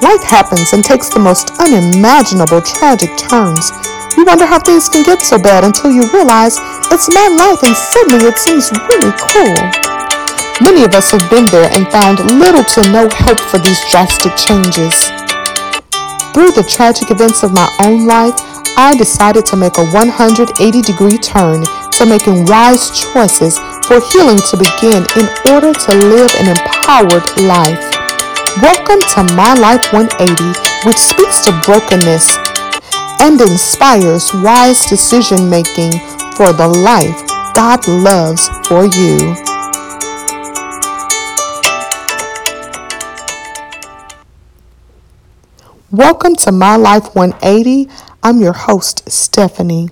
Life happens and takes the most unimaginable tragic turns. You wonder how things can get so bad until you realize it's my life and suddenly it seems really cool. Many of us have been there and found little to no hope for these drastic changes. Through the tragic events of my own life, I decided to make a 180 degree turn to making wise choices for healing to begin in order to live an empowered life. Welcome to My Life 180, which speaks to brokenness and inspires wise decision making for the life God loves for you. Welcome to My Life 180. I'm your host, Stephanie.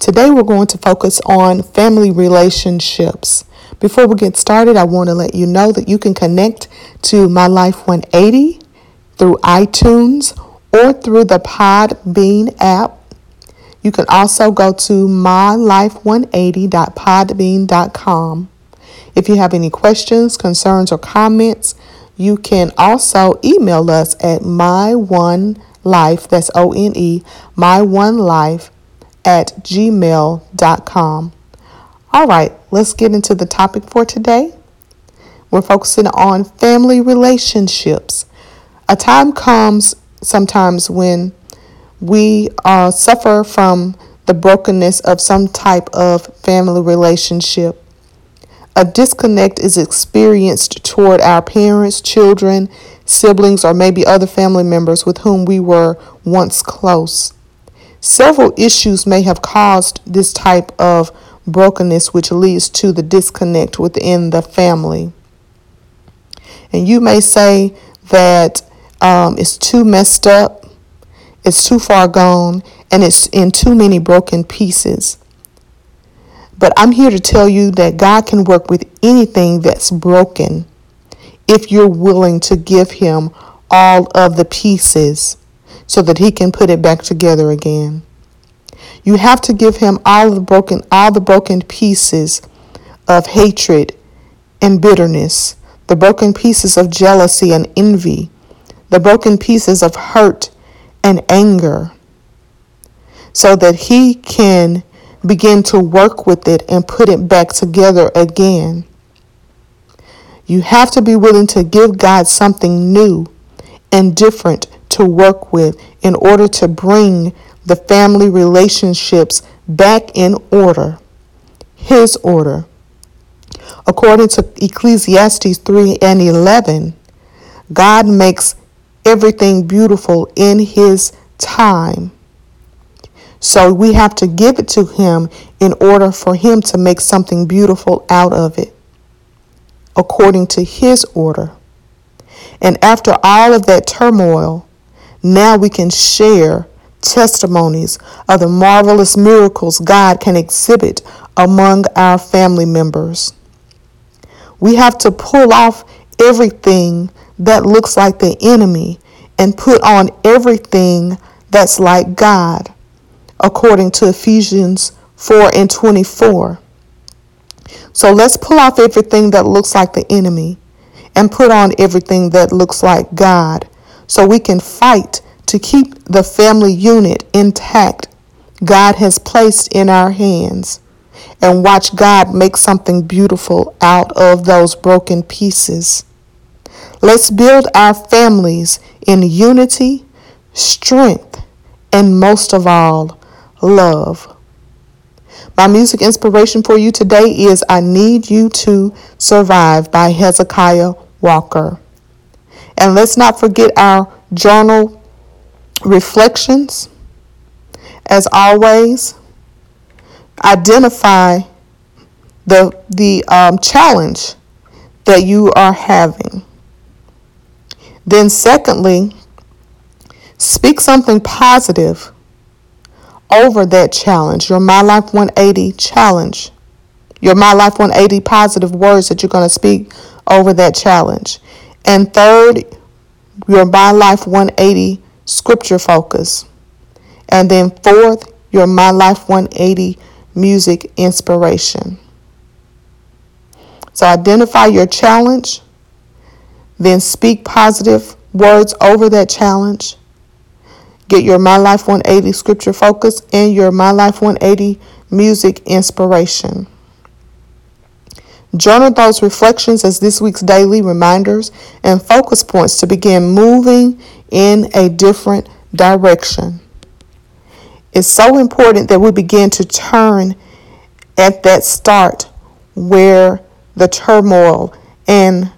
Today we're going to focus on family relationships. Before we get started, I want to let you know that you can connect to My Life 180 through iTunes or through the Podbean app. You can also go to mylife180.podbean.com. If you have any questions, concerns, or comments, you can also email us at my1life, that's O N E, my1life at gmail.com. All right, let's get into the topic for today. We're focusing on family relationships. A time comes sometimes when we uh, suffer from the brokenness of some type of family relationship. A disconnect is experienced toward our parents, children, siblings, or maybe other family members with whom we were once close. Several issues may have caused this type of brokenness, which leads to the disconnect within the family. And you may say that um, it's too messed up, it's too far gone, and it's in too many broken pieces. But I'm here to tell you that God can work with anything that's broken if you're willing to give Him all of the pieces so that he can put it back together again. You have to give him all the broken all the broken pieces of hatred and bitterness, the broken pieces of jealousy and envy, the broken pieces of hurt and anger, so that he can begin to work with it and put it back together again. You have to be willing to give God something new and different to work with in order to bring the family relationships back in order, His order. According to Ecclesiastes 3 and 11, God makes everything beautiful in His time. So we have to give it to Him in order for Him to make something beautiful out of it, according to His order. And after all of that turmoil, now we can share testimonies of the marvelous miracles God can exhibit among our family members. We have to pull off everything that looks like the enemy and put on everything that's like God, according to Ephesians 4 and 24. So let's pull off everything that looks like the enemy and put on everything that looks like God so we can fight to keep the family unit intact God has placed in our hands and watch God make something beautiful out of those broken pieces. Let's build our families in unity, strength, and most of all, love. My music inspiration for you today is I Need You to Survive by Hezekiah Walker. And let's not forget our journal reflections. As always, identify the, the um, challenge that you are having. Then, secondly, speak something positive over that challenge, your My Life 180 challenge, your My Life 180 positive words that you're going to speak over that challenge. And third, your My Life 180 scripture focus. And then fourth, your My Life 180 music inspiration. So identify your challenge, then speak positive words over that challenge. Get your My Life 180 scripture focus and your My Life 180 music inspiration. Journal those reflections as this week's daily reminders and focus points to begin moving in a different direction. It's so important that we begin to turn at that start where the turmoil and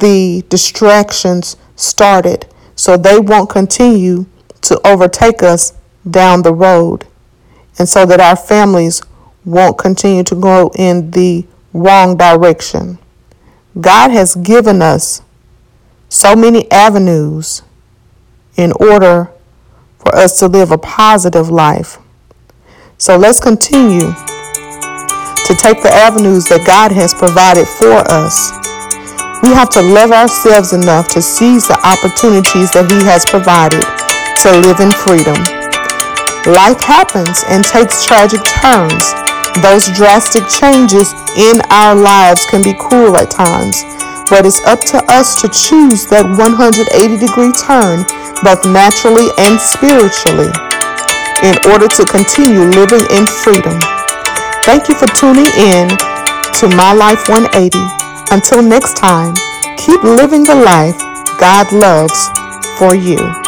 the distractions started so they won't continue to overtake us down the road and so that our families won't continue to go in the wrong direction. God has given us so many avenues in order for us to live a positive life. So let's continue to take the avenues that God has provided for us. We have to love ourselves enough to seize the opportunities that He has provided to live in freedom. Life happens and takes tragic turns. Those drastic changes in our lives can be cruel at times, but it's up to us to choose that 180 degree turn, both naturally and spiritually, in order to continue living in freedom. Thank you for tuning in to My Life 180. Until next time, keep living the life God loves for you.